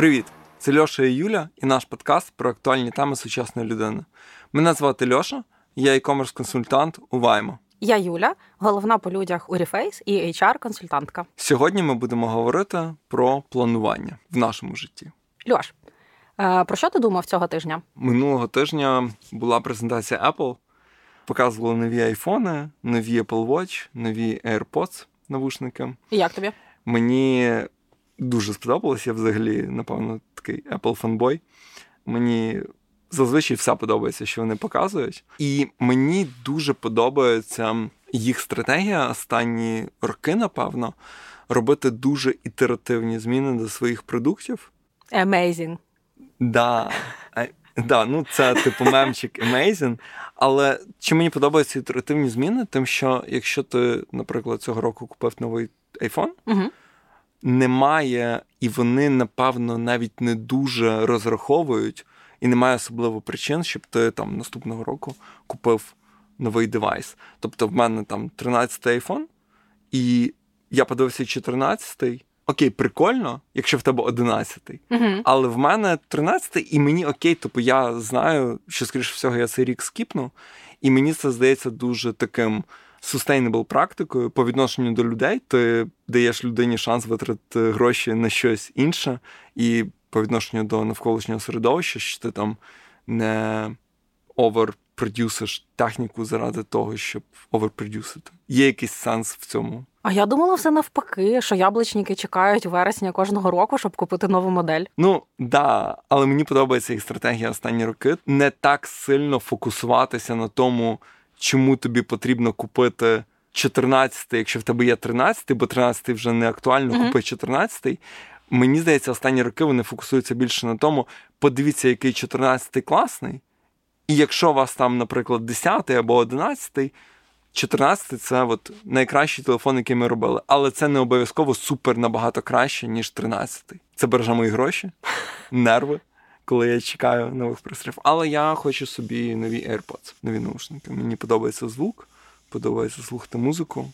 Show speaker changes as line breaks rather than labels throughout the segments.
Привіт! Це Льоша і Юля і наш подкаст про актуальні теми сучасної людини. Мене звати Льоша, я e-commerce консультант у Ваймо.
Я Юля, головна по людях у Reface і HR-консультантка.
Сьогодні ми будемо говорити про планування в нашому житті.
Льош, е, про що ти думав цього тижня?
Минулого тижня була презентація Apple. Показували нові айфони, нові Apple Watch, нові AirPods навушники.
І як тобі?
Мені дуже сподобалось. Я взагалі, напевно, такий Apple фанбой. Мені зазвичай все подобається, що вони показують. І мені дуже подобається їх стратегія останні роки, напевно, робити дуже ітеративні зміни до своїх продуктів.
Amazing.
Да. Да, ну це типу мемчик amazing. Але чи мені подобаються ітеративні зміни, тим, що якщо ти, наприклад, цього року купив новий iPhone,
угу.
Немає, і вони, напевно, навіть не дуже розраховують, і немає особливо причин, щоб ти там наступного року купив новий девайс. Тобто, в мене там 13-й iPhone, і я подивився 14-й. Окей, прикольно, якщо в тебе 11-й.
Uh-huh.
Але в мене 13-й, і мені окей, тобто я знаю, що, скоріше всього, я цей рік скіпну, і мені це здається дуже таким sustainable практикою по відношенню до людей. Ти даєш людині шанс витратити гроші на щось інше, і по відношенню до навколишнього середовища, що ти там не оверпродюсиш техніку заради того, щоб оверпродюсити. Є якийсь сенс в цьому.
А я думала все навпаки, що яблучники чекають вересня кожного року, щоб купити нову модель.
Ну да, але мені подобається їх стратегія останні роки. Не так сильно фокусуватися на тому, чому тобі потрібно купити 14, якщо в тебе є 13, бо 13 вже не актуально, uh-huh. купи 14. Мені здається, останні роки вони фокусуються більше на тому, подивіться, який 14 класний. І якщо у вас там, наприклад, 10 або 11, 14 це от найкращий телефон, який ми робили. Але це не обов'язково супер набагато краще, ніж 13. Це береже мої гроші, нерви, коли я чекаю нових пристроїв. Але я хочу собі нові AirPods, нові наушники. Мені подобається звук, подобається слухати музику.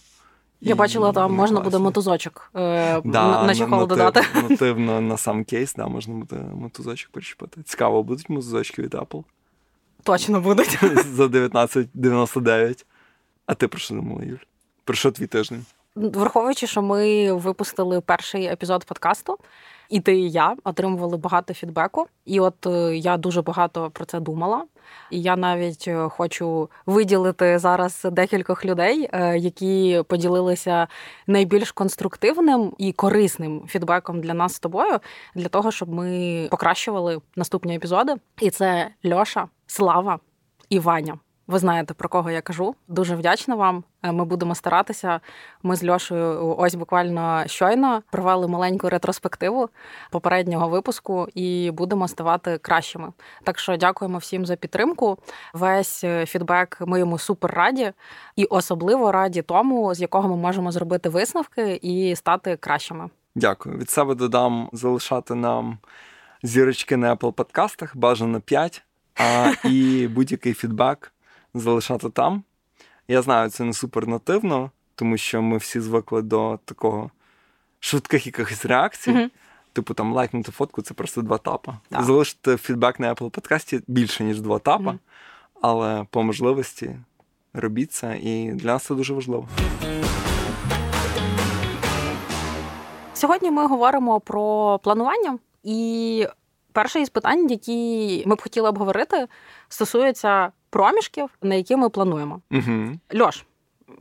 Я бачила, там можна буде мотузочок е, да, на чехол мотив, додати.
Мотивно на сам кейс, да, можна буде мотузочок причепити. Цікаво, будуть мотузочки від Apple?
Точно будуть.
За 19,99. А ти про що думала, Юль? Про що твій тиждень?
Враховуючи, що ми випустили перший епізод подкасту, і ти і я отримували багато фідбеку. І от е, я дуже багато про це думала. І я навіть е, хочу виділити зараз декількох людей, е, які поділилися найбільш конструктивним і корисним фідбеком для нас з тобою, для того, щоб ми покращували наступні епізоди. І це Льоша, Слава і Ваня. Ви знаєте, про кого я кажу. Дуже вдячна вам. Е, ми будемо старатися. Ми з Льошею ось буквально щойно провели маленьку ретроспективу попереднього випуску і будемо ставати кращими. Так що дякуємо всім за підтримку. Весь е, фідбек ми йому супер раді, і особливо раді тому, з якого ми можемо зробити висновки і стати кращими.
Дякую. Від себе додам залишати нам зірочки на Apple подкастах, бажано 5, а і будь-який фідбек залишати там. Я знаю, це не супер нативно, тому що ми всі звикли до такого швидких якихось реакцій. Mm-hmm. Типу там лайкнути фотку це просто два тапа. Так. Залишити фідбек на Apple подкасті більше, ніж два тапа, mm-hmm. але по можливості робіть це, і для нас це дуже важливо.
Сьогодні ми говоримо про планування, і перше із питань, які ми б хотіли обговорити, стосується проміжків, на які ми плануємо.
Угу.
Льош,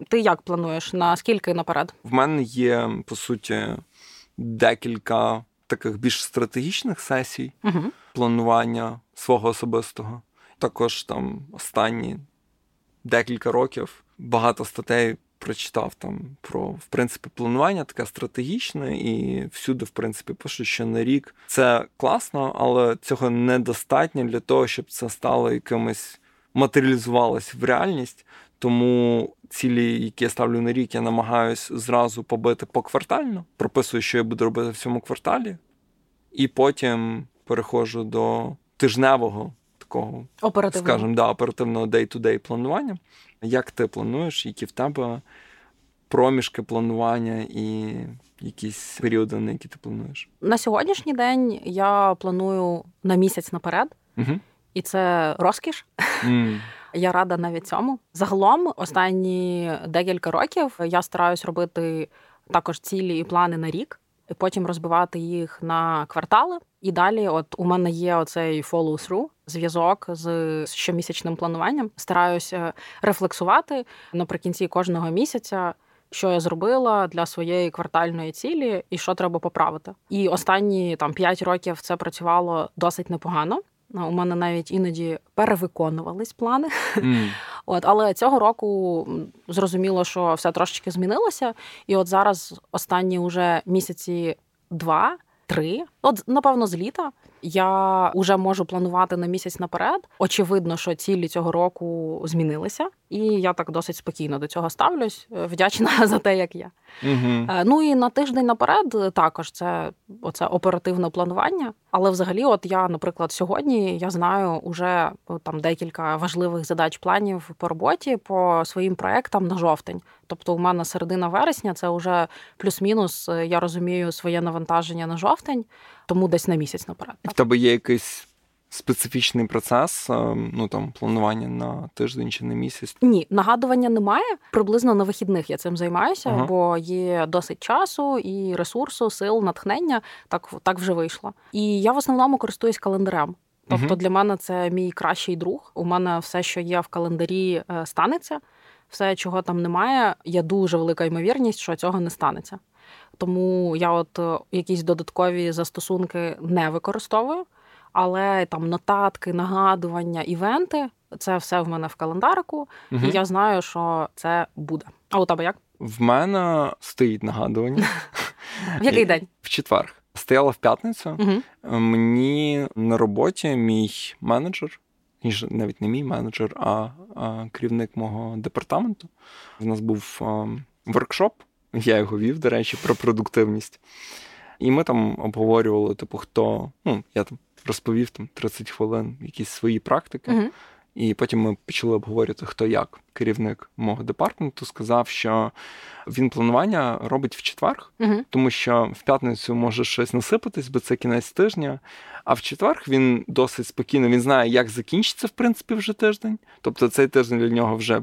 ти як плануєш? На скільки наперед?
В мене є по суті декілька таких більш стратегічних сесій
угу.
планування свого особистого. Також там останні декілька років багато статей прочитав там про в принципі планування таке стратегічне, і всюди, в принципі, пишуть, що на рік це класно, але цього недостатньо для того, щоб це стало якимось матеріалізувалось в реальність. Тому цілі, які я ставлю на рік, я намагаюся зразу побити поквартально, прописую, що я буду робити в цьому кварталі, і потім переходжу до тижневого такого, скажімо, да, оперативного day-to-day планування. Як ти плануєш, які в тебе проміжки планування і якісь періоди, на які ти плануєш?
На сьогоднішній день я планую на місяць наперед,
Угу.
І це розкіш.
Mm.
Я рада навіть цьому. Загалом, останні декілька років я стараюсь робити також цілі і плани на рік, і потім розбивати їх на квартали. І далі, от у мене є оцей follow-through, зв'язок з щомісячним плануванням. Стараюся рефлексувати наприкінці кожного місяця. Що я зробила для своєї квартальної цілі, і що треба поправити, і останні там 5 років це працювало досить непогано. У мене навіть іноді перевиконувались плани.
Mm.
От, але цього року зрозуміло, що все трошечки змінилося. І от зараз останні вже місяці два-три, от напевно, з літа я вже можу планувати на місяць наперед. Очевидно, що цілі цього року змінилися, і я так досить спокійно до цього ставлюсь. Вдячна за те, як я.
Mm-hmm.
Ну і на тиждень наперед також це оце оперативне планування. Але взагалі, от я, наприклад, сьогодні я знаю уже там декілька важливих задач планів по роботі по своїм проектам на жовтень. Тобто, у мене середина вересня це вже плюс-мінус. Я розумію своє навантаження на жовтень, тому десь на місяць наперед.
В тебе є якийсь специфічний процес, ну там планування на тиждень чи на місяць?
Ні, нагадування немає. Приблизно на вихідних я цим займаюся, ага. бо є досить часу і ресурсу, сил, натхнення. Так так вже вийшло. І я в основному користуюсь календарем. Тобто uh для мене це мій кращий друг. У мене все, що є в календарі, е, станеться. Все, чого там немає, є дуже велика ймовірність, що цього не станеться. Тому я, от е, якісь додаткові застосунки не використовую але там нотатки, нагадування, івенти це все в мене в календарику, угу. і я знаю, що це буде. А у тебе як?
В мене стоїть нагадування.
В який день?
В четвер. Стояла в п'ятницю. Угу. Мені на роботі мій менеджер, навіть не мій менеджер, а, керівник мого департаменту. У нас був а, воркшоп, я його вів, до речі, про продуктивність. І ми там обговорювали, типу, хто. Ну, я там розповів там 30 хвилин якісь свої практики. Uh-huh. І потім ми почали обговорювати, хто як. Керівник мого департаменту сказав, що він планування робить в четвер, uh-huh. тому що в п'ятницю може щось насипатись, бо це кінець тижня. А в четвер він досить спокійно, він знає, як закінчиться, в принципі, вже тиждень. Тобто цей тиждень для нього вже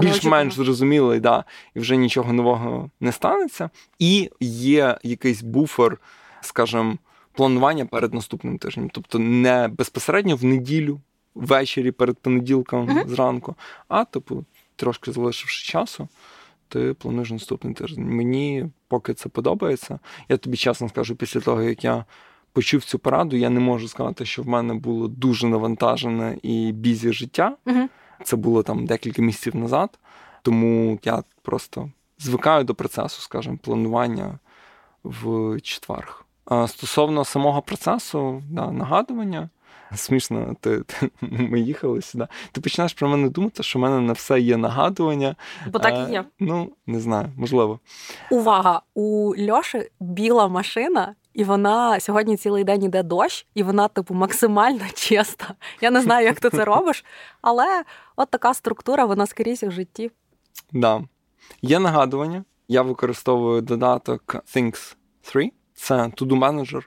більш-менш зрозумілий, да, і вже нічого нового не станеться. І є якийсь буфер, скажімо, планування перед наступним тижнем. Тобто не безпосередньо в неділю, ввечері перед понеділком uh-huh. зранку, а типу, трошки залишивши часу, ти плануєш наступний тиждень. Мені поки це подобається. Я тобі чесно скажу, після того, як я почув цю пораду, я не можу сказати, що в мене було дуже навантажене і бізі життя. Uh-huh. Це було там декілька місяців назад. Тому я просто звикаю до процесу, скажімо, планування в четверг. Стосовно самого процесу, да, нагадування. Смішно, ти, ти, ми їхали сюди. Ти починаєш про мене думати, що в мене на все є нагадування.
Бо так і є.
Ну, не знаю, можливо.
Увага! У Льоші біла машина, і вона сьогодні цілий день іде дощ, і вона, типу, максимально чиста. Я не знаю, як ти це робиш, але от така структура, вона скрізь у житті.
Так. Да. Є нагадування. Я використовую додаток Things 3 це To-Do Manager.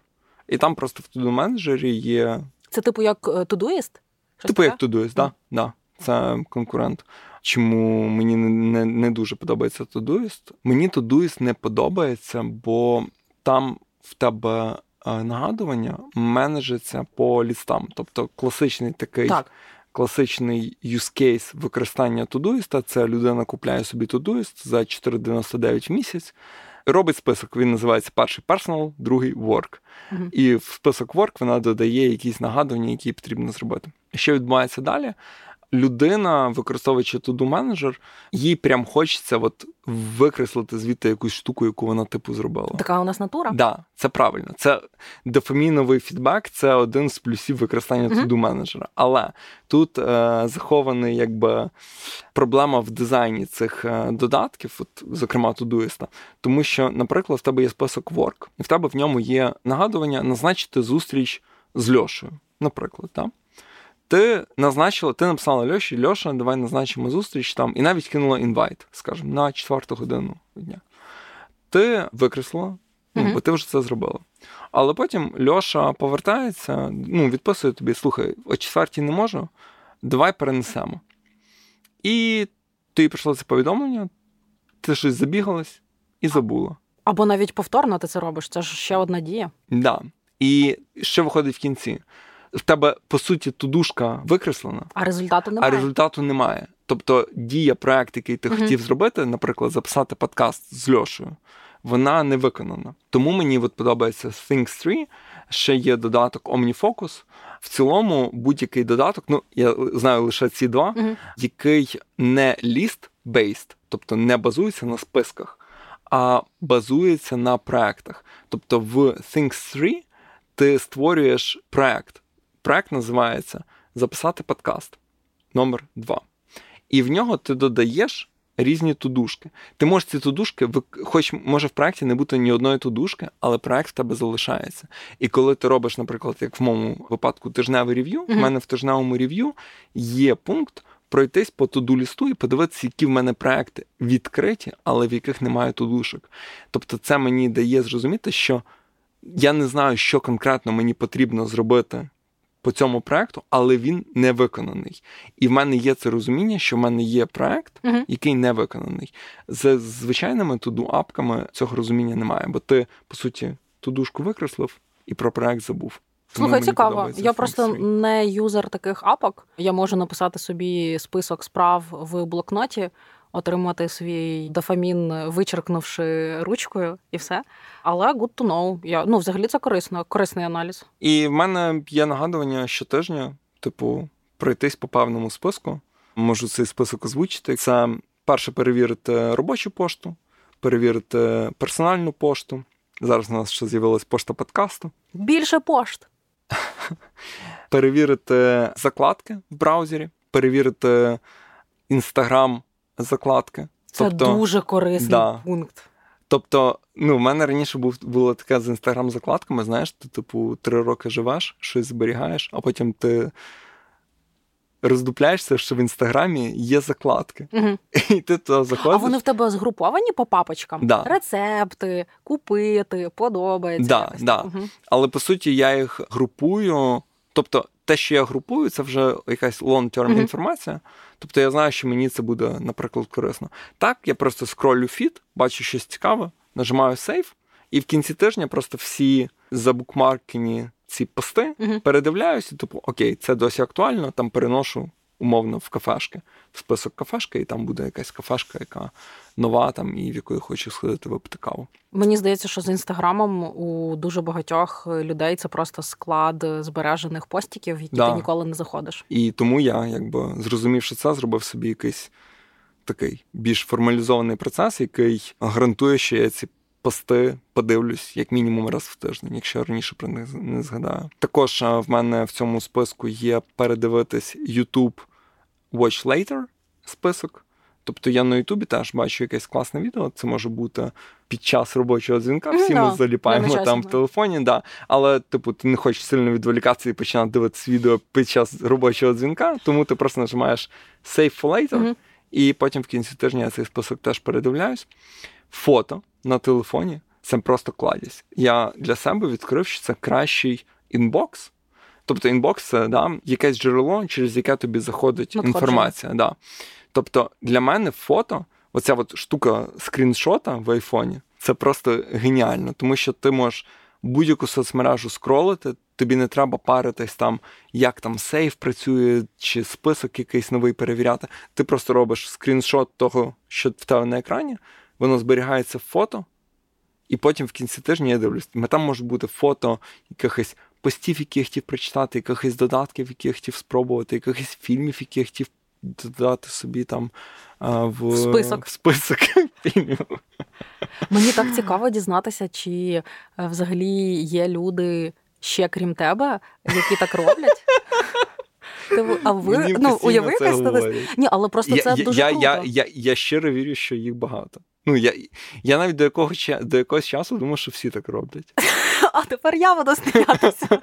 І там просто в To-Do Manager є.
Це типу як е, Todoist?
Типу як Todoist, так. Да, да. Це конкурент. Чому мені не не дуже подобається Todoist? Мені Todoist не подобається, бо там в тебе е, нагадування менеджиться по лістам. Тобто класичний такий.
Так.
Класичний use case використання Todoist – це людина купляє собі Todoist за 4,99 в місяць, робить список. Він називається перший personal, другий work. Uh-huh. І в список work вона додає якісь нагадування, які потрібно зробити. Що відбувається далі? Людина, використовуючи to-do менеджер, їй прям хочеться от викреслити звідти якусь штуку, яку вона типу зробила.
Така у нас натура?
Так, да, це правильно. Це дофаміновий фідбек, це один з плюсів використання uh-huh. to-do менеджера. Але тут е, захований якби проблема в дизайні цих е, додатків, от, зокрема Todoist, тому що, наприклад, в тебе є список work, і в тебе в ньому є нагадування назначити зустріч з Льошею, наприклад. так? Ти назначила, ти написала Льоші, Льоша, давай назначимо зустріч там, і навіть кинула інвайт, скажімо, на четверту годину дня. Ти викреслила, ну, бо ти вже це зробила. Але потім Льоша повертається, ну, відписує тобі: слухай, о четвертій не можу, давай перенесемо. І тобі прийшло це повідомлення, ти щось забігалась і забула.
Або навіть повторно ти це робиш, це ж ще одна дія.
Да. І що виходить в кінці? В тебе, по суті, тудушка викреслена,
а результату немає.
А результату немає. Тобто дія, проект, який ти uh хотів зробити, наприклад, записати подкаст з Льошею, вона не виконана. Тому мені от подобається Things 3, ще є додаток OmniFocus. В цілому, будь-який додаток, ну я знаю лише ці два,
uh
який не list-based, тобто не базується на списках, а базується на проектах. Тобто в Things 3 ти створюєш проект. Проект називається Записати подкаст номер 2 І в нього ти додаєш різні тудушки. Ти можеш ці тудушки, хоч може в проєкті не бути ні одної тудушки, але проект в тебе залишається. І коли ти робиш, наприклад, як в моєму випадку тижневий рев'ю, mm-hmm. в мене в тижневому рев'ю є пункт. Пройтись по туду лісту і подивитися, які в мене проекти відкриті, але в яких немає тудушок. Тобто, це мені дає зрозуміти, що я не знаю, що конкретно мені потрібно зробити по цьому проекту, але він не виконаний. І в мене є це розуміння, що в мене є проект, uh-huh. який не виконаний. З звичайними туду-апками цього розуміння немає, бо ти, по суті, тудушку викреслив і про проект забув.
Слухай, цікаво. Я просто не юзер таких апок. Я можу написати собі список справ в блокноті отримати свій дофамін, вичеркнувши ручкою, і все. Але good to know. Я, Ну, взагалі це корисно, корисний аналіз.
І в мене є нагадування щотижня, типу, пройтись по певному списку. Можу цей список озвучити. Це перше перевірити робочу пошту, перевірити персональну пошту. Зараз у нас ще з'явилась пошта подкасту.
Більше пошт.
Перевірити закладки в браузері, перевірити інстаграм закладки.
Це тобто, дуже корисний да. пункт.
Тобто, ну, в мене раніше був було таке з інстаграм-закладками, знаєш, ти, типу, три роки живеш, щось зберігаєш, а потім ти роздупляєшся, що в інстаграмі є закладки.
Угу.
І ти туди заходиш.
А вони в тебе згруповані по папочкам?
Да.
Рецепти, купити, подобається.
Да, да. Угу. Але по суті, я їх групую. Тобто, те, що я групую, це вже якась long-term mm-hmm. інформація. Тобто я знаю, що мені це буде, наприклад, корисно. Так, я просто скролю фіт, бачу щось цікаве, нажимаю сейф, і в кінці тижня просто всі забукмаркені ці пости mm-hmm. передивляюся, типу, окей, це досі актуально, там переношу умовно в кафешки, в список кафешки, і там буде якась кафешка, яка нова там і в яку я хочу сходити випити каву.
Мені здається, що з інстаграмом у дуже багатьох людей це просто склад збережених постіків, які да. ти ніколи не заходиш.
І тому я, якби зрозумівши це, зробив собі якийсь такий більш формалізований процес, який гарантує, що я ці. Пости подивлюсь як мінімум раз в тиждень, якщо я раніше про них не згадаю. Також в мене в цьому списку є передивитись YouTube Watch Later список. Тобто я на Ютубі теж бачу якесь класне відео. Це може бути під час робочого дзвінка. Всі ми заліпаємо там в телефоні, да. але типу ти не хочеш сильно відволікатися і починати дивитися відео під час робочого дзвінка, тому ти просто нажимаєш Save for later, mm-hmm. і потім в кінці тижня я цей список теж передивляюсь. Фото на телефоні це просто кладість. Я для себе відкрив, що це кращий інбокс. Тобто інбокс це да, якесь джерело, через яке тобі заходить Надходження. інформація. Да. Тобто для мене фото, оця от штука скріншота в айфоні, це просто геніально, тому що ти можеш будь-яку соцмережу скролити, тобі не треба паритись там, як там сейф працює, чи список якийсь новий перевіряти. Ти просто робиш скріншот того, що в тебе на екрані, воно зберігається в фото, і потім в кінці тижня я дивлюсь. Там може бути фото якихось постів, які я хотів прочитати, якихось додатків, які я хотів спробувати, якихось фільмів, які я хотів додати собі там в
список
в список фільмів.
Мені так цікаво дізнатися, чи е, взагалі є люди ще крім тебе, які так роблять. А ви ну, уяви Ні, але просто я, це
я,
дуже
я,
круто.
Я я, я, щиро вірю, що їх багато. Ну, Я я навіть до якого, до якогось часу думав, що всі так роблять.
А тепер я буду сміятися.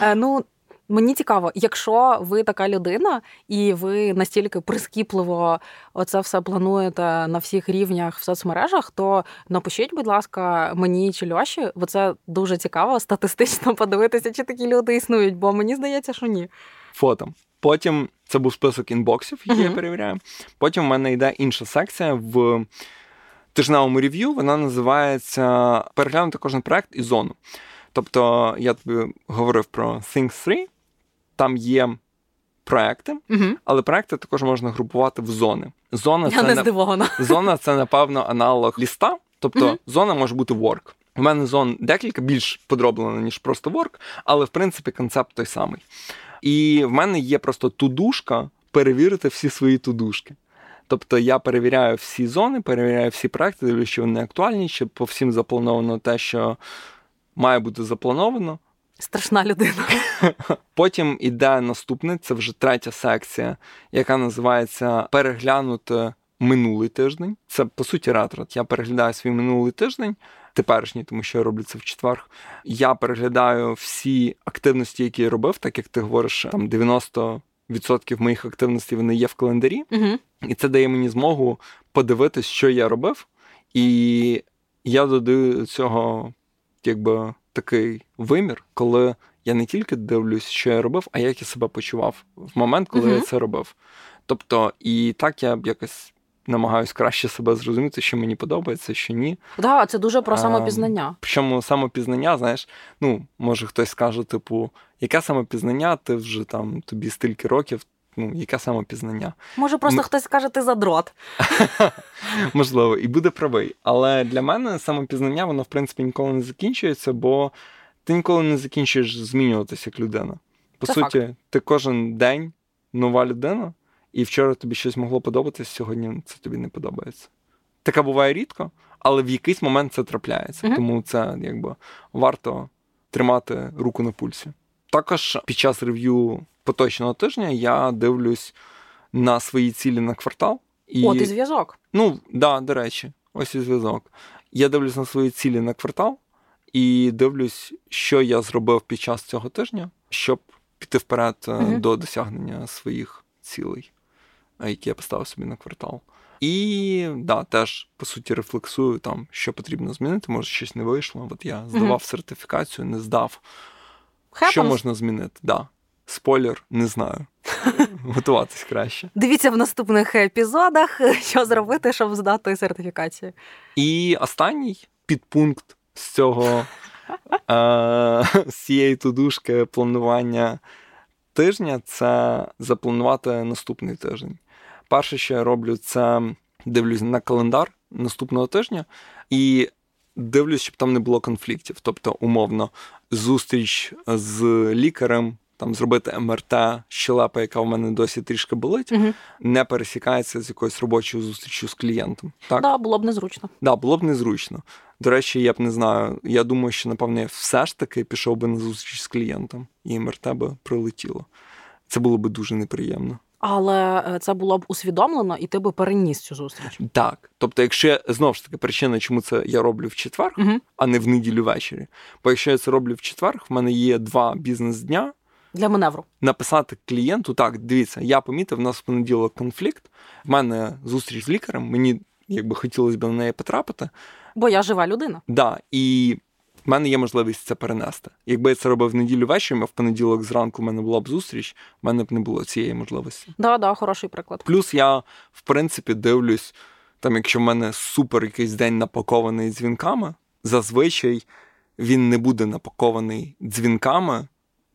Е, ну, Мені цікаво, якщо ви така людина, і ви настільки прискіпливо оце все плануєте на всіх рівнях в соцмережах, то напишіть, будь ласка, мені чи Льоші, бо це дуже цікаво статистично подивитися, чи такі люди існують, бо мені здається, що ні.
Фото. Потім це був список інбоксів, які uh-huh. я перевіряю. Потім в мене йде інша секція в тижневому рев'ю. Вона називається Переглянути кожен проект і зону. Тобто, я тобі говорив про Things 3, там є проекти,
угу.
але проекти також можна групувати в зони. Зона
я
це
не здивована.
Зона це, напевно, аналог ліста. Тобто угу. зона може бути work. У мене зон декілька більш подроблена, ніж просто work, але в принципі концепт той самий. І в мене є просто тудушка перевірити всі свої тудушки. Тобто я перевіряю всі зони, перевіряю всі проекти, дивлюся, що вони актуальні, чи по всім заплановано те, що має бути заплановано.
Страшна людина.
Потім іде наступне, це вже третя секція, яка називається Переглянути минулий тиждень. Це по суті ретро. Я переглядаю свій минулий тиждень, теперішній, тому що я роблю це в четвер. Я переглядаю всі активності, які я робив, так як ти говориш, там 90% моїх активностей вони є в календарі,
угу.
і це дає мені змогу подивитись, що я робив, і я додаю цього, якби такий вимір, коли я не тільки дивлюсь, що я робив, а як я себе почував в момент, коли uh-huh. я це робив. Тобто, і так я якось намагаюся краще себе зрозуміти, що мені подобається, що ні.
Так, да, це дуже про самопізнання.
Причому самопізнання, знаєш, ну, може хтось скаже, типу, яке самопізнання, ти вже там тобі стільки років, ну, яке самопізнання.
Може, просто М... хтось скаже, ти задрот.
Можливо, і буде правий. Але для мене самопізнання, воно, в принципі, ніколи не закінчується, бо ти ніколи не закінчуєш змінюватися як людина. По
Це
суті,
факт.
ти кожен день нова людина, і вчора тобі щось могло подобатись, сьогодні це тобі не подобається. Таке буває рідко, але в якийсь момент це трапляється. uh Тому це якби варто тримати руку на пульсі. Також під час рев'ю поточного тижня я дивлюсь на свої цілі на квартал.
І... От і зв'язок.
Ну, да, до речі, ось і зв'язок. Я дивлюсь на свої цілі на квартал і дивлюсь, що я зробив під час цього тижня, щоб піти вперед uh до досягнення своїх цілей, які я поставив собі на квартал. І да, теж по суті рефлексую там, що потрібно змінити. Може, щось не вийшло. От я здавав uh сертифікацію, не здав. Happens. Що можна змінити? Да. Спойлер, не знаю. Готуватись краще.
Дивіться в наступних епізодах, що зробити, щоб здати сертифікацію.
І останній підпункт з цього з цієї тудушки планування тижня це запланувати наступний тиждень. Перше, що я роблю, це дивлюсь на календар наступного тижня і дивлюсь, щоб там не було конфліктів. Тобто, умовно, зустріч з лікарем там зробити МРТ щелепа, яка в мене досі трішки болить,
угу.
не пересікається з якоюсь робочою зустрічю з клієнтом. Так,
да, було б незручно.
Да, було б незручно. До речі, я б не знаю. Я думаю, що напевне я все ж таки пішов би на зустріч з клієнтом, і МРТ би прилетіло. Це було б дуже неприємно.
Але е, це було б усвідомлено, і ти би переніс цю зустріч.
Так. Тобто, якщо знову ж таки причина, чому це я роблю в четвер,
угу.
а не в неділю ввечері. Бо якщо я це роблю в четвер, в мене є два бізнес-дня,
для маневру.
Написати клієнту, так, дивіться, я помітив, у нас в понеділок конфлікт, в мене зустріч з лікарем, мені якби хотілося б на неї потрапити.
Бо я жива людина.
Да, І в мене є можливість це перенести. Якби я це робив в неділю ввечері, а в понеділок зранку в мене була б зустріч, в мене б не було цієї можливості.
Да, да, хороший приклад.
Плюс я, в принципі, дивлюсь, там, якщо в мене супер якийсь день напакований дзвінками, зазвичай він не буде напакований дзвінками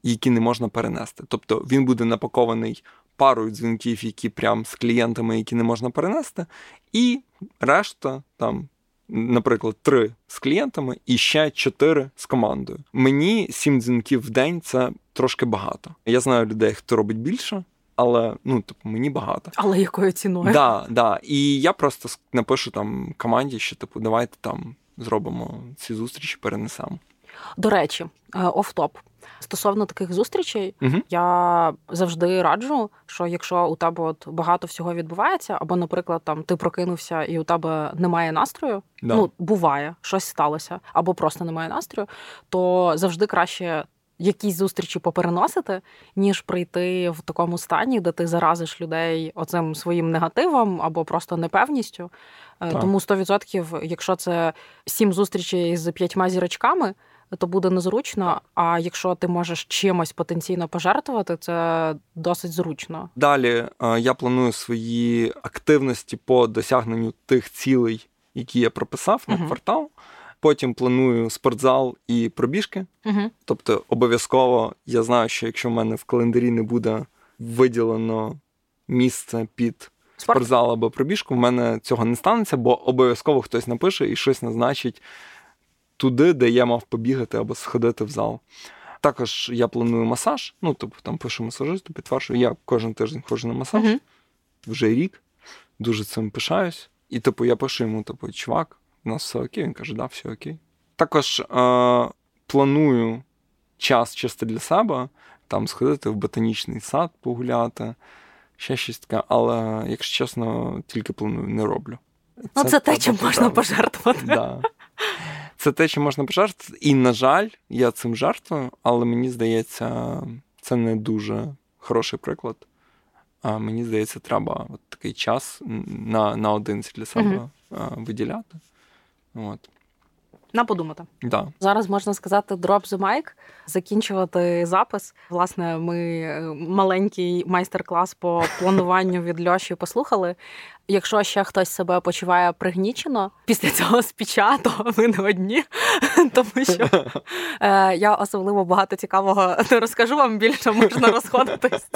які не можна перенести. Тобто він буде напакований парою дзвінків, які прям з клієнтами, які не можна перенести, і решта там. Наприклад, три з клієнтами і ще чотири з командою. Мені сім дзвінків в день це трошки багато. Я знаю людей, хто робить більше, але ну типу мені багато.
Але якою ціною?
Да, да. І я просто напишу там команді, що типу, давайте там зробимо ці зустрічі, перенесемо.
До речі, е, офтоп. Стосовно таких зустрічей,
uh
я завжди раджу, що якщо у тебе от багато всього відбувається, або, наприклад, там ти прокинувся і у тебе немає настрою,
да.
ну буває, щось сталося, або просто немає настрою, то завжди краще якісь зустрічі попереносити, ніж прийти в такому стані, де ти заразиш людей оцим своїм негативом або просто непевністю. Е, так. Тому 100%, якщо це сім зустрічей з п'ятьма зірочками. То буде незручно. А якщо ти можеш чимось потенційно пожертвувати, це досить зручно.
Далі е, я планую свої активності по досягненню тих цілей, які я прописав на uh квартал. Потім планую спортзал і пробіжки.
uh
Тобто, обов'язково я знаю, що якщо в мене в календарі не буде виділено місце під Спорт. спортзал або пробіжку, в мене цього не станеться, бо обов'язково хтось напише і щось назначить туди, де я мав побігати або сходити в зал. Також я планую масаж. Ну, тобто там пишу масажисту, підтверджую, я кожен тиждень ходжу на масаж uh вже рік, дуже цим пишаюсь. І типу, я пишу йому, типу, чувак, у нас все окей. Він каже, да, все окей. Також е, планую час чисто для себе, там сходити в ботанічний сад, погуляти, ще щось таке, але, якщо чесно, тільки планую, не роблю.
Це, ну, це те, чим можна пожертвувати.
Да. Це те, чим можна пожертвувати. І, на жаль, я цим жертвую, але мені здається, це не дуже хороший приклад. А Мені здається, треба от такий час на наодинці для себе uh виділяти. От.
На подумати.
Да.
Зараз можна сказати drop the mic, закінчувати запис. Власне, ми е, маленький майстер-клас по плануванню від Льоші послухали. Якщо ще хтось себе почуває пригнічено після цього спіча, то ви не одні, тому що е, я особливо багато цікавого не розкажу вам більше, можна розходитись.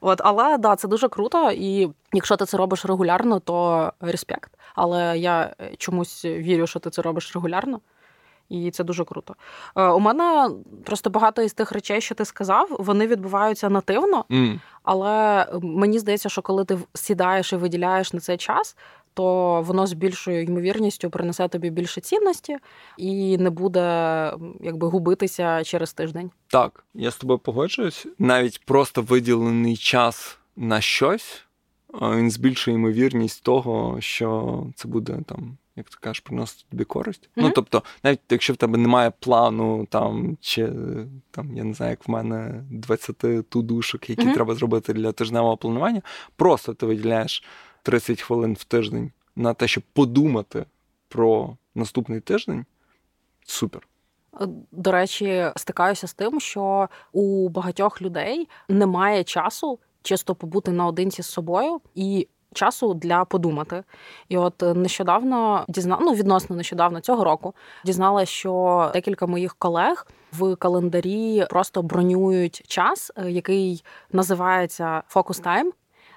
От, але да, це дуже круто, і якщо ти це робиш регулярно, то респект. Але я е, чомусь вірю, що ти це робиш регулярно. І це дуже круто. Е, у мене просто багато із тих речей, що ти сказав, вони відбуваються нативно,
mm.
але мені здається, що коли ти сідаєш і виділяєш на цей час, то воно з більшою ймовірністю принесе тобі більше цінності і не буде якби губитися через тиждень.
Так, я з тобою погоджуюсь. Навіть просто виділений час на щось, він збільшує ймовірність того, що це буде там. Як ти кажеш, приносити тобі користь. Mm-hmm. Ну, тобто, навіть якщо в тебе немає плану, там, чи там, я не знаю, як в мене 20 тудушок, які mm-hmm. треба зробити для тижневого планування, просто ти виділяєш 30 хвилин в тиждень на те, щоб подумати про наступний тиждень. Супер.
До речі, стикаюся з тим, що у багатьох людей немає часу чисто побути наодинці з собою і. Часу для подумати, і от нещодавно дізнала, ну, відносно нещодавно цього року дізналася, що декілька моїх колег в календарі просто бронюють час, е, який називається фокус Time.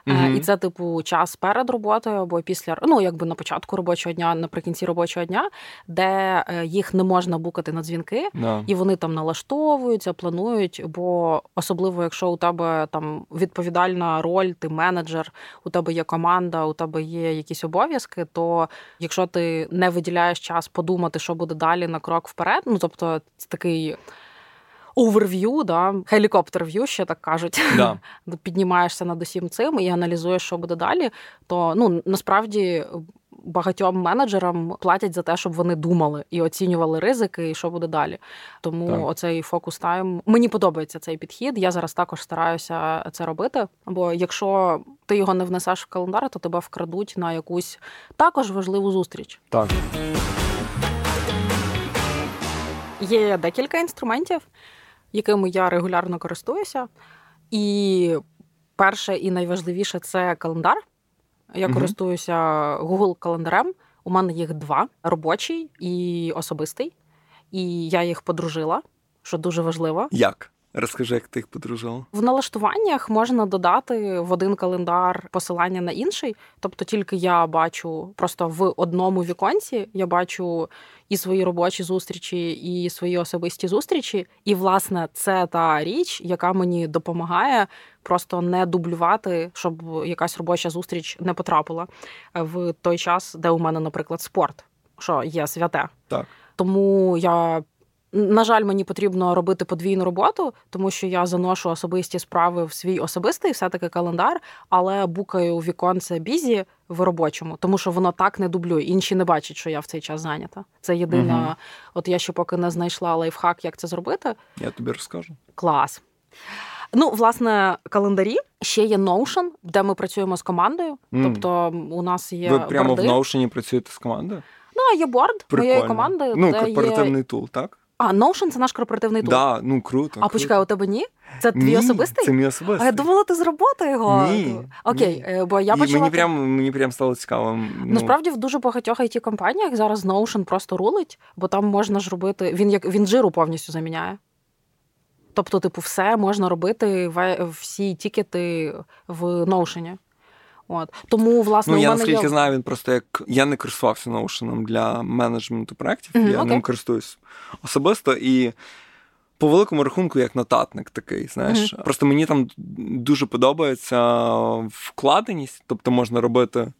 Mm-hmm. І це, типу, час перед роботою або після ну, якби на початку робочого дня, наприкінці робочого дня, де е, їх не можна букати на дзвінки,
yeah.
і вони там налаштовуються, планують. Бо особливо, якщо у тебе там відповідальна роль, ти менеджер, у тебе є команда, у тебе є якісь обов'язки, то якщо ти не виділяєш час подумати, що буде далі на крок вперед, ну тобто це такий оверв'ю, да, хелікоптер-в'ю, ще так кажуть.
Да.
Піднімаєшся над усім цим і аналізуєш, що буде далі. То ну насправді. Багатьом менеджерам платять за те, щоб вони думали і оцінювали ризики, і що буде далі. Тому так. оцей фокус тайм мені подобається цей підхід. Я зараз також стараюся це робити. Бо якщо ти його не внесеш в календар, то тебе вкрадуть на якусь також важливу зустріч.
Так.
Є декілька інструментів, якими я регулярно користуюся. І перше і найважливіше це календар. Я угу. користуюся Google календарем. У мене їх два: робочий і особистий. І я їх подружила, що дуже важливо.
Як? Розкажи, як ти їх подружила?
В налаштуваннях можна додати в один календар посилання на інший. Тобто, тільки я бачу просто в одному віконці я бачу і свої робочі зустрічі, і свої особисті зустрічі. І, власне, це та річ, яка мені допомагає просто не дублювати, щоб якась робоча зустріч не потрапила в той час, де у мене, наприклад, спорт, що є святе.
Так.
Тому я На жаль, мені потрібно робити подвійну роботу, тому що я заношу особисті справи в свій особистий, все-таки календар, але букаю віконце бізі в робочому, тому що воно так не дублює. Інші не бачать, що я в цей час зайнята. Це єдина, угу. от я ще поки не знайшла лайфхак, як це зробити.
Я тобі розкажу.
Клас. Ну, власне, календарі ще є Notion, де ми працюємо з командою. Mm. Тобто, у нас є
ви прямо
борди.
в Notion працюєте з командою?
Ну, є борд Прикольно. моєї команди.
Ну, корпоративний є... тул, так?
А, Notion – це наш корпоративний тул.
Да, ну круто. А
круто. почекай, у тебе ні? Це твій
ні,
особистий?
Це мій особистий.
А я думала, ти з роботи його.
Ні.
Окей,
ні.
Е, бо я почала...
Мені прям мені прям стало цікаво. Ну...
Насправді в дуже багатьох it компаніях зараз Notion просто рулить, бо там можна ж робити. Він як він жиру повністю заміняє. Тобто, типу, все можна робити, всі тікети в Notion. От Тому, власне,
ну,
у
я
мене
наскільки
є...
знаю, він просто як я не користувався Notion для менеджменту проєктів, mm-hmm, я okay. ним користуюсь особисто і. По великому рахунку, як нотатник такий, знаєш. Mm-hmm. Просто мені там дуже подобається вкладеність, тобто можна робити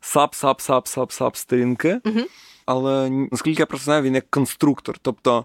сап, сап, сап, сап, сап сторінки. Mm-hmm. Але наскільки я просто знаю, він як конструктор. Тобто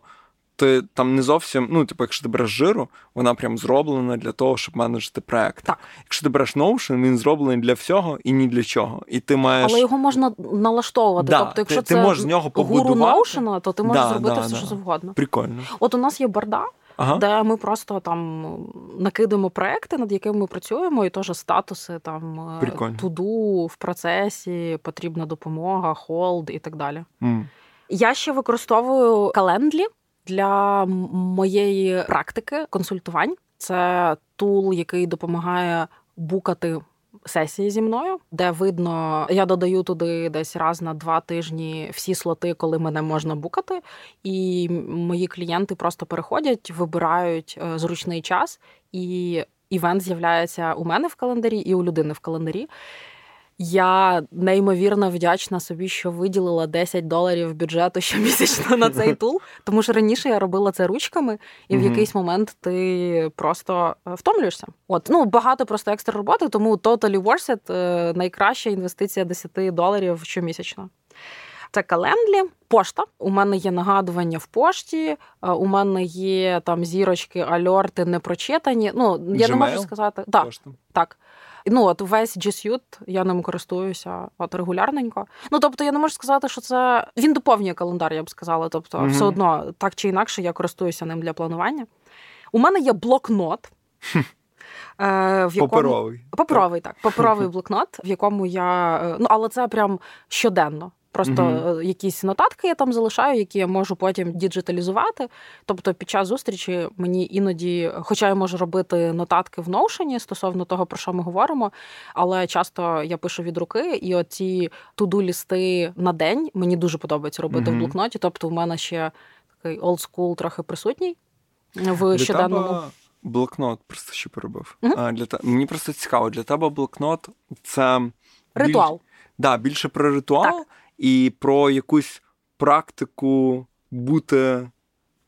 ти там не зовсім, ну, типу, якщо ти береш жиру, вона прям зроблена для того, щоб менеджити проект.
Так.
Якщо ти береш Notion, він зроблений для всього і ні для чого. І ти маєш...
Але його можна налаштовувати.
Да,
тобто, якщо
ти,
це
ти можеш з нього
гуру Notion, то ти можеш да, зробити да, все, що завгодно.
Прикольно.
От у нас є борда. Ага. Де ми просто там накидаємо проекти, над якими ми працюємо, і теж статуси там
Прикольно.
to do в процесі, потрібна допомога, hold і так далі.
Mm.
Я ще використовую Calendly для моєї практики консультувань. Це tool, який допомагає букати. Сесії зі мною, де видно, я додаю туди десь раз на два тижні всі слоти, коли мене можна букати, і мої клієнти просто переходять, вибирають е, зручний час, і івент з'являється у мене в календарі і у людини в календарі. Я неймовірно вдячна собі, що виділила 10 доларів бюджету щомісячно на цей тул, тому що раніше я робила це ручками, і в якийсь момент ти просто е, втомлюєшся. От ну багато просто екстра роботи, тому totally worth it – найкраща інвестиція 10 доларів щомісячно. Це календлі, пошта. У мене є нагадування в пошті, е, у мене є там зірочки, альорти не прочитані. Ну я Gmail? не можу сказати. Так, так. Ну, от весь G Suite, я ним користуюся от регулярненько. Ну, тобто, я не можу сказати, що це він доповнює календар, я б сказала. Тобто, mm-hmm. все одно так чи інакше я користуюся ним для планування. У мене є блокнот.
Е, в якому... Паперовий.
Паперовий, так. Паперовий блокнот, в якому я. Е, ну, але це прям щоденно. Просто mm якісь нотатки я там залишаю, які я можу потім діджиталізувати. Тобто, під час зустрічі мені іноді, хоча я можу робити нотатки в Notion стосовно того, про що ми говоримо, але часто я пишу від руки, і оці туду лісти на день мені дуже подобається робити mm в блокноті. Тобто, у мене ще такий school трохи присутній в для щоденному. Тебе
блокнот просто ще перебив. mm А, для те... Мені просто цікаво, для тебе блокнот це
ритуал.
Біль... Да, більше про ритуал. Так і про якусь практику бути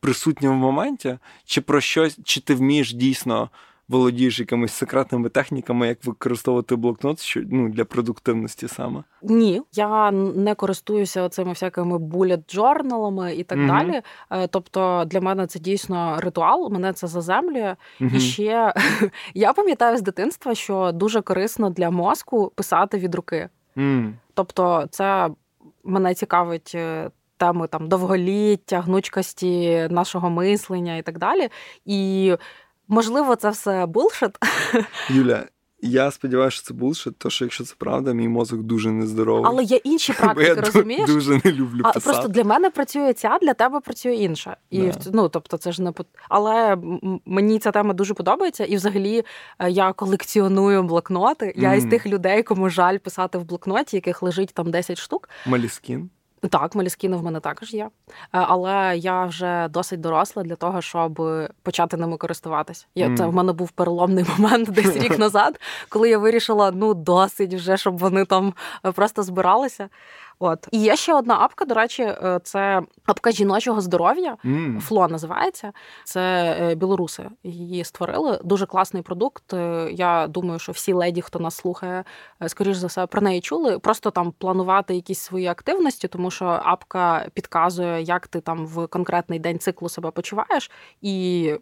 присутнім в моменті, чи про щось, чи ти вмієш дійсно володієш якимись секретними техніками, як використовувати блокнот що, ну, для продуктивності саме?
Ні, я не користуюся цими всякими булет-джорналами і так mm далі. Е, тобто для мене це дійсно ритуал, мене це заземлює. mm І ще я пам'ятаю з дитинства, що дуже корисно для мозку писати від руки.
Mm.
Тобто, це мене цікавить е, теми там довголіття, гнучкості нашого мислення і так далі. І можливо, це все булшит.
Юля. Я сподіваюся, що це булшит, тому що якщо це правда, мій мозок дуже нездоровий.
Але є інші практики,
я
розумієш?
Дуже не люблю писати.
А Просто для мене працює ця, для тебе працює інша. І да. ну, тобто, це ж не Але мені ця тема дуже подобається, і взагалі е, я колекціоную блокноти. Я mm. із тих людей, кому жаль писати в блокноті, яких лежить там 10 штук.
Маліскін.
Так, маліскіни в мене також є, е, але я вже досить доросла для того, щоб почати ними користуватися. Я mm. це в мене був переломний момент десь рік назад, коли я вирішила ну досить вже, щоб вони там е, просто збиралися. От і є ще одна апка. До речі, е, це апка жіночого здоров'я.
Mm.
Фло називається. Це е, білоруси. Її створили. Дуже класний продукт. Е, я думаю, що всі леді, хто нас слухає, скоріш за все про неї чули. Просто там планувати якісь свої активності, тому що апка підказує, як ти там в конкретний день циклу себе почуваєш, і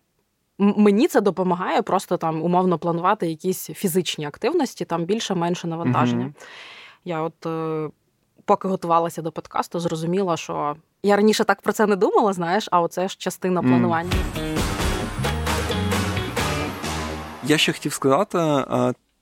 мені це допомагає просто там умовно планувати якісь фізичні активності, там більше-менше навантаження. Mm-hmm. Я от е, поки готувалася до подкасту, зрозуміла, що я раніше так про це не думала, знаєш, а оце ж частина планування. Mm.
Я ще хотів сказати,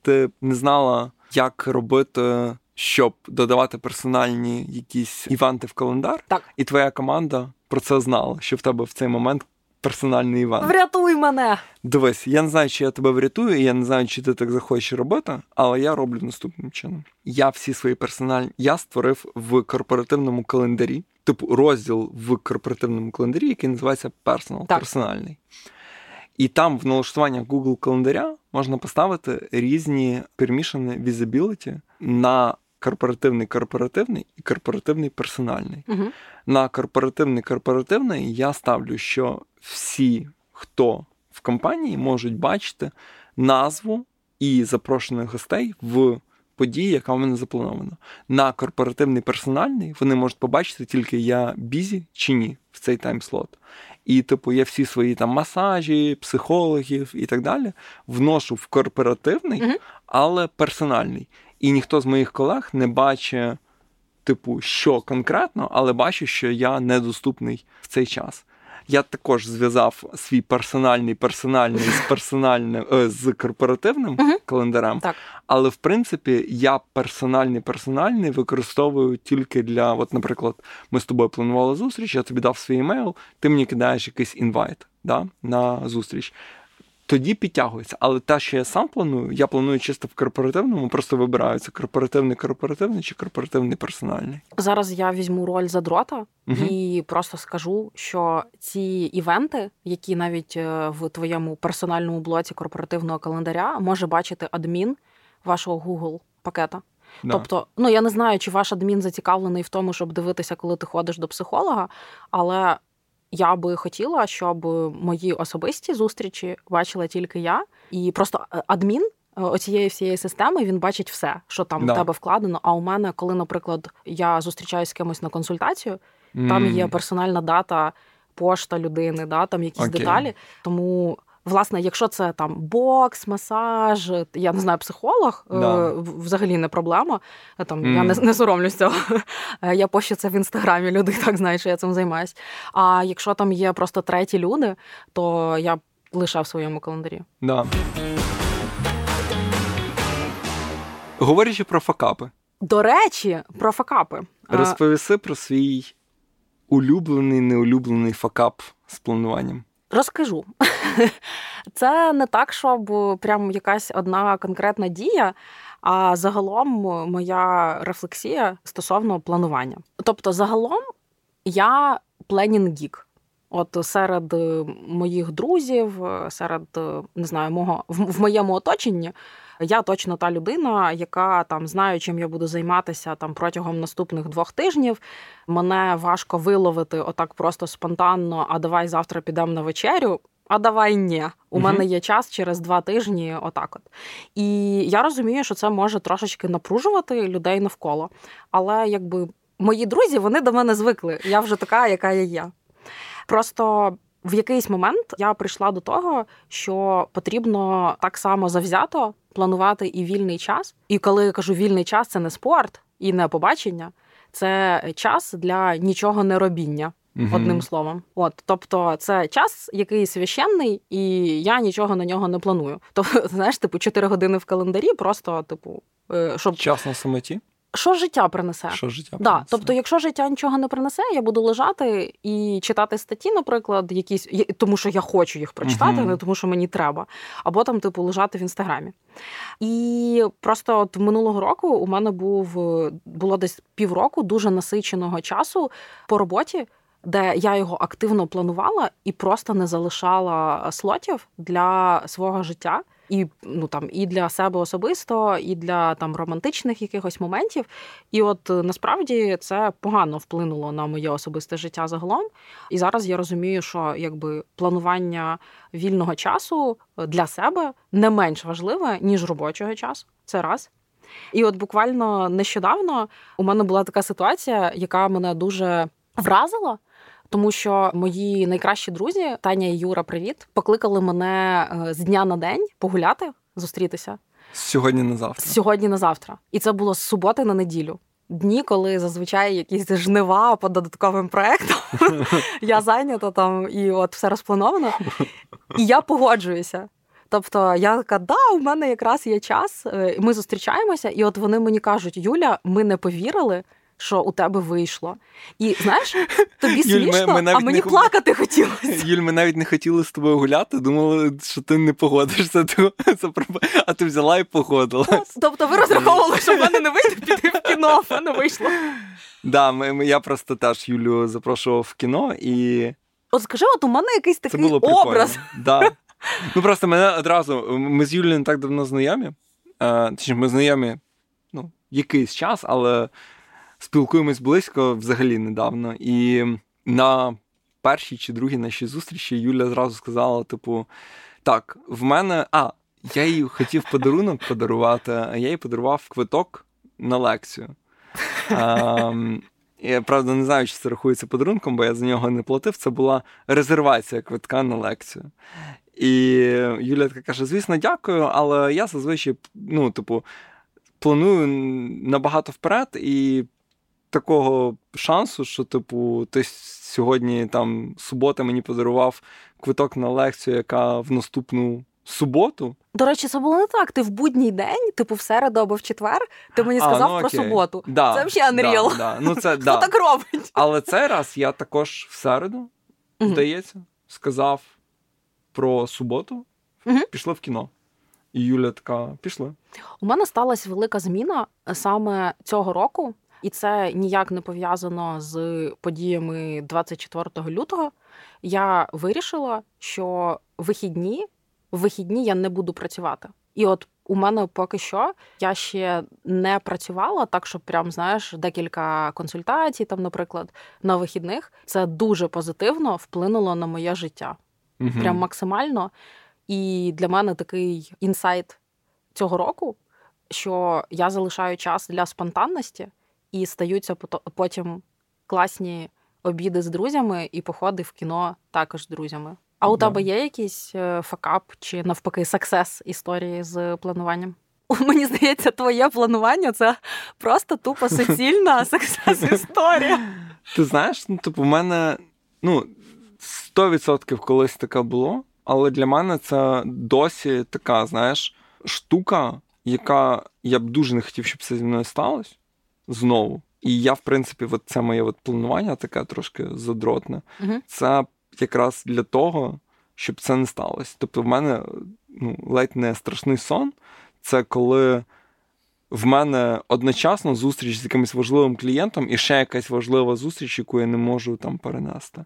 ти не знала, як робити, щоб додавати персональні якісь івенти в календар,
так.
і твоя команда про це знала, що в тебе в цей момент персональний івент.
Врятуй мене!
Дивись, я не знаю, чи я тебе врятую, я не знаю, чи ти так захочеш робити, але я роблю наступним чином. Я всі свої персональні я створив в корпоративному календарі, типу розділ в корпоративному календарі, який називається так. персональний. І там в налаштуваннях Google календаря можна поставити різні перемішані visibility на корпоративний корпоративний і корпоративний персональний.
Угу.
На корпоративний корпоративний я ставлю, що всі, хто в компанії, можуть бачити назву і запрошених гостей в події, яка в мене запланована. На корпоративний персональний вони можуть побачити тільки я бізі чи ні в цей таймслот. І, типу, я всі свої там масажі, психологів і так далі вношу в корпоративний, uh але персональний. І ніхто з моїх колег не бачить, типу, що конкретно, але бачить, що я недоступний в цей час. Я також зв'язав свій персональний персональний з персональним е, з корпоративним календарем.
Так.
Але в принципі я персональний персональний використовую тільки для, от, наприклад, ми з тобою планували зустріч, я тобі дав свій емейл, ти мені кидаєш якийсь інвайт да, на зустріч тоді підтягується. Але те, що я сам планую, я планую чисто в корпоративному, просто вибираю це корпоративний, корпоративний чи корпоративний персональний.
Зараз я візьму роль задрота угу. і просто скажу, що ці івенти, які навіть е, в твоєму персональному блоці корпоративного календаря може бачити адмін вашого Google пакета. Да. Тобто, ну я не знаю, чи ваш адмін зацікавлений в тому, щоб дивитися, коли ти ходиш до психолога, але я би хотіла, щоб мої особисті зустрічі бачила тільки я, і просто е, адмін е, оцієї всієї системи він бачить все, що там да. в тебе вкладено. А у мене, коли, наприклад, я зустрічаюся з кимось на консультацію, mm. там є персональна дата, пошта людини, да, там якісь okay. деталі. Тому Власне, якщо це там бокс, масаж, я не знаю, психолог е, да. взагалі не проблема. Там mm. Я не не соромлюсь цього. Я пощу це в інстаграмі, люди так знають, що я цим займаюсь. А якщо там є просто треті люди, то я лише в своєму календарі.
Да. Говорячи про факапи.
До речі, про факапи.
Розповіси про свій улюблений, неулюблений факап з плануванням.
Розкажу. Це не так, щоб прям якась одна конкретна дія, а загалом моя рефлексія стосовно планування. Тобто, загалом я пленінг-гік. От серед моїх друзів, серед не знаю, мого в моєму оточенні я точно та людина, яка там знаю, чим я буду займатися там протягом наступних двох тижнів. Мене важко виловити отак просто спонтанно. А давай завтра підемо на вечерю. А давай ні. У угу. мене є час через два тижні. Отак, от і я розумію, що це може трошечки напружувати людей навколо. Але якби мої друзі вони до мене звикли. Я вже така, яка я є. Просто в якийсь момент я прийшла до того, що потрібно так само завзято планувати і вільний час. І коли я кажу вільний час, це не спорт і не побачення, це час для нічого не робіння. Uh Одним словом, от тобто, це час, який священний, і я нічого на нього не планую. Тобто, знаєш, типу, 4 години в календарі, просто типу, е, щоб
час на самоті.
Що життя принесе?
Що життя
да. принесе? Тобто, якщо життя нічого не принесе, я буду лежати і читати статті, наприклад, якісь тому, що я хочу їх прочитати, uh не тому, що мені треба, або там, типу, лежати в інстаграмі. І просто от минулого року у мене був було десь півроку дуже насиченого часу по роботі. Де я його активно планувала і просто не залишала слотів для свого життя і ну там і для себе особисто, і для там романтичних якихось моментів. І от е, насправді це погано вплинуло на моє особисте життя загалом. І зараз я розумію, що якби планування вільного часу для себе не менш важливе ніж робочого часу. Це раз. І от буквально нещодавно у мене була така ситуація, яка мене дуже вразила. Тому що мої найкращі друзі, Таня і Юра, привіт, покликали мене е, з дня на день погуляти, зустрітися.
Сьогодні на завтра.
Сьогодні на завтра. І це було з суботи на неділю. Дні, коли зазвичай якісь жнива по додатковим проектам, я зайнята там і от все розплановано. І я погоджуюся. Тобто я така, да, у мене якраз є час. Е, ми зустрічаємося, і от вони мені кажуть: Юля, ми не повірили, що у тебе вийшло. І знаєш, тобі смішно, ми, ми а мені не... плакати хотілося.
Юль, ми навіть не хотіли з тобою гуляти, думали, що ти не погодишся, а ти взяла і погодила.
Тобто ви розраховували, що в мене не вийде піти в кіно, а не вийшло.
Да, ми, ми, я просто теж Юлю запрошував в кіно і.
От скажи, от у мене якийсь такий Це було образ.
Да. Ну просто мене одразу. Ми з Юлією не так давно знайомі. Точніше, ми знайомі ну, якийсь час, але спілкуємось близько взагалі недавно. І на першій чи другій нашій зустрічі Юля зразу сказала: типу, так, в мене. А, я їй хотів подарунок подарувати, а я їй подарував квиток на лекцію. А, я правда не знаю, чи це рахується подарунком, бо я за нього не платив. Це була резервація квитка на лекцію. І Юля така каже: звісно, дякую, але я зазвичай, ну, типу, планую набагато вперед, і такого шансу, що, типу, ти сьогодні там субота мені подарував квиток на лекцію, яка в наступну суботу.
До речі, це було не так. Ти в будній день, типу в середу або в четвер, ти мені сказав а, ну, про суботу.
Да,
це взагалі unreal.
Да, да. Ну, це,
Хто да. так робить?
Але цей раз я також в середу, здається, сказав про суботу, пішли в кіно. І Юля така пішла.
У мене сталася велика зміна саме цього року. І це ніяк не пов'язано з подіями 24 лютого. Я вирішила, що вихідні в вихідні я не буду працювати. І от у мене поки що я ще не працювала, так що прям знаєш декілька консультацій, там, наприклад, на вихідних. Це дуже позитивно вплинуло на моє життя. Угу. Прям максимально. І для мене такий інсайт цього року, що я залишаю час для спонтанності і стаються потім класні обіди з друзями і походи в кіно також з друзями. А у да. тебе є якийсь е, факап чи навпаки саксес історії з плануванням? Мені здається, твоє планування це просто тупо суцільна саксес історія.
Ти знаєш, ну типу, в мене ну 100% колись таке було, але для мене це досі така, знаєш, штука, яка я б дуже не хотів, щоб це зі мною сталося знову. І я, в принципі, от це моє от планування таке трошки задротне. Угу. Це якраз для того, щоб це не сталося. Тобто, в мене ну, ледь не страшний сон. Це коли в мене одночасно зустріч з якимось важливим клієнтом і ще якась важлива зустріч, яку я не можу там перенести.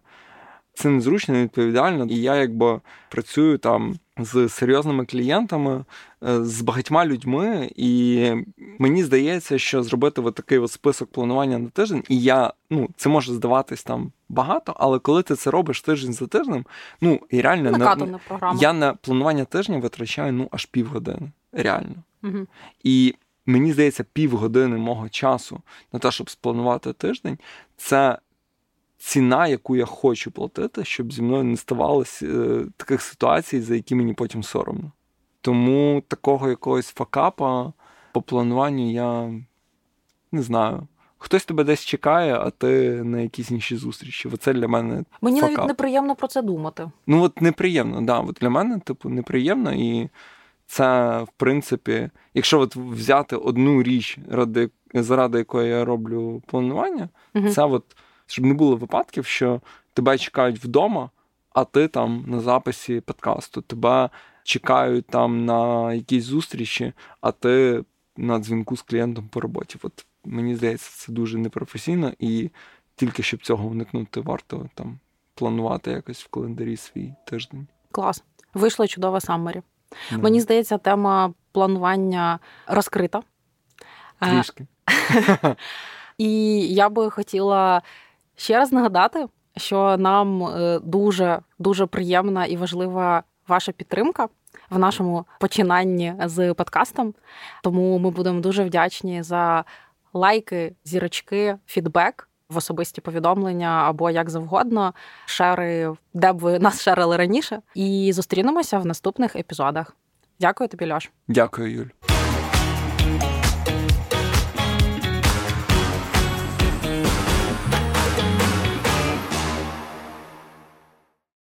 Це незручно, невідповідально. І я якби працюю там з серйозними клієнтами, е, з багатьма людьми, і мені здається, що зробити от такий от список планування на тиждень, і я ну це може здаватись там багато, але коли ти це робиш тиждень за тижнем, ну і реально
на,
я на планування тижня витрачаю ну аж півгодини. Реально. Угу. І мені здається, півгодини мого часу на те, щоб спланувати тиждень, це ціна, яку я хочу платити, щоб зі мною не ставалося е, таких ситуацій, за які мені потім соромно. Тому такого якогось факапа по плануванню я не знаю. Хтось тебе десь чекає, а ти на якісь інші зустрічі. Оце для мене.
Мені
факап.
навіть неприємно про це думати.
Ну, от неприємно, да. От для мене, типу, неприємно, і це, в принципі, якщо от взяти одну річ, ради, заради якої я роблю планування, угу. це от щоб не було випадків, що тебе чекають вдома, а ти там на записі подкасту, тебе чекають там на якісь зустрічі, а ти на дзвінку з клієнтом по роботі. От мені здається, це дуже непрофесійно, і тільки щоб цього уникнути, варто там планувати якось в календарі свій тиждень.
Клас. Вийшла чудова саммері. Yeah. Мені здається, тема планування розкрита.
Трішки.
І я би хотіла Ще раз нагадати, що нам е, дуже дуже приємна і важлива ваша підтримка. в нашому починанні з подкастом. Тому ми будемо дуже вдячні за лайки, зірочки, фідбек. В особисті повідомлення або як завгодно, шери, де б ви нас шерили раніше, і зустрінемося в наступних епізодах. Дякую тобі, Льош.
Дякую, Юль.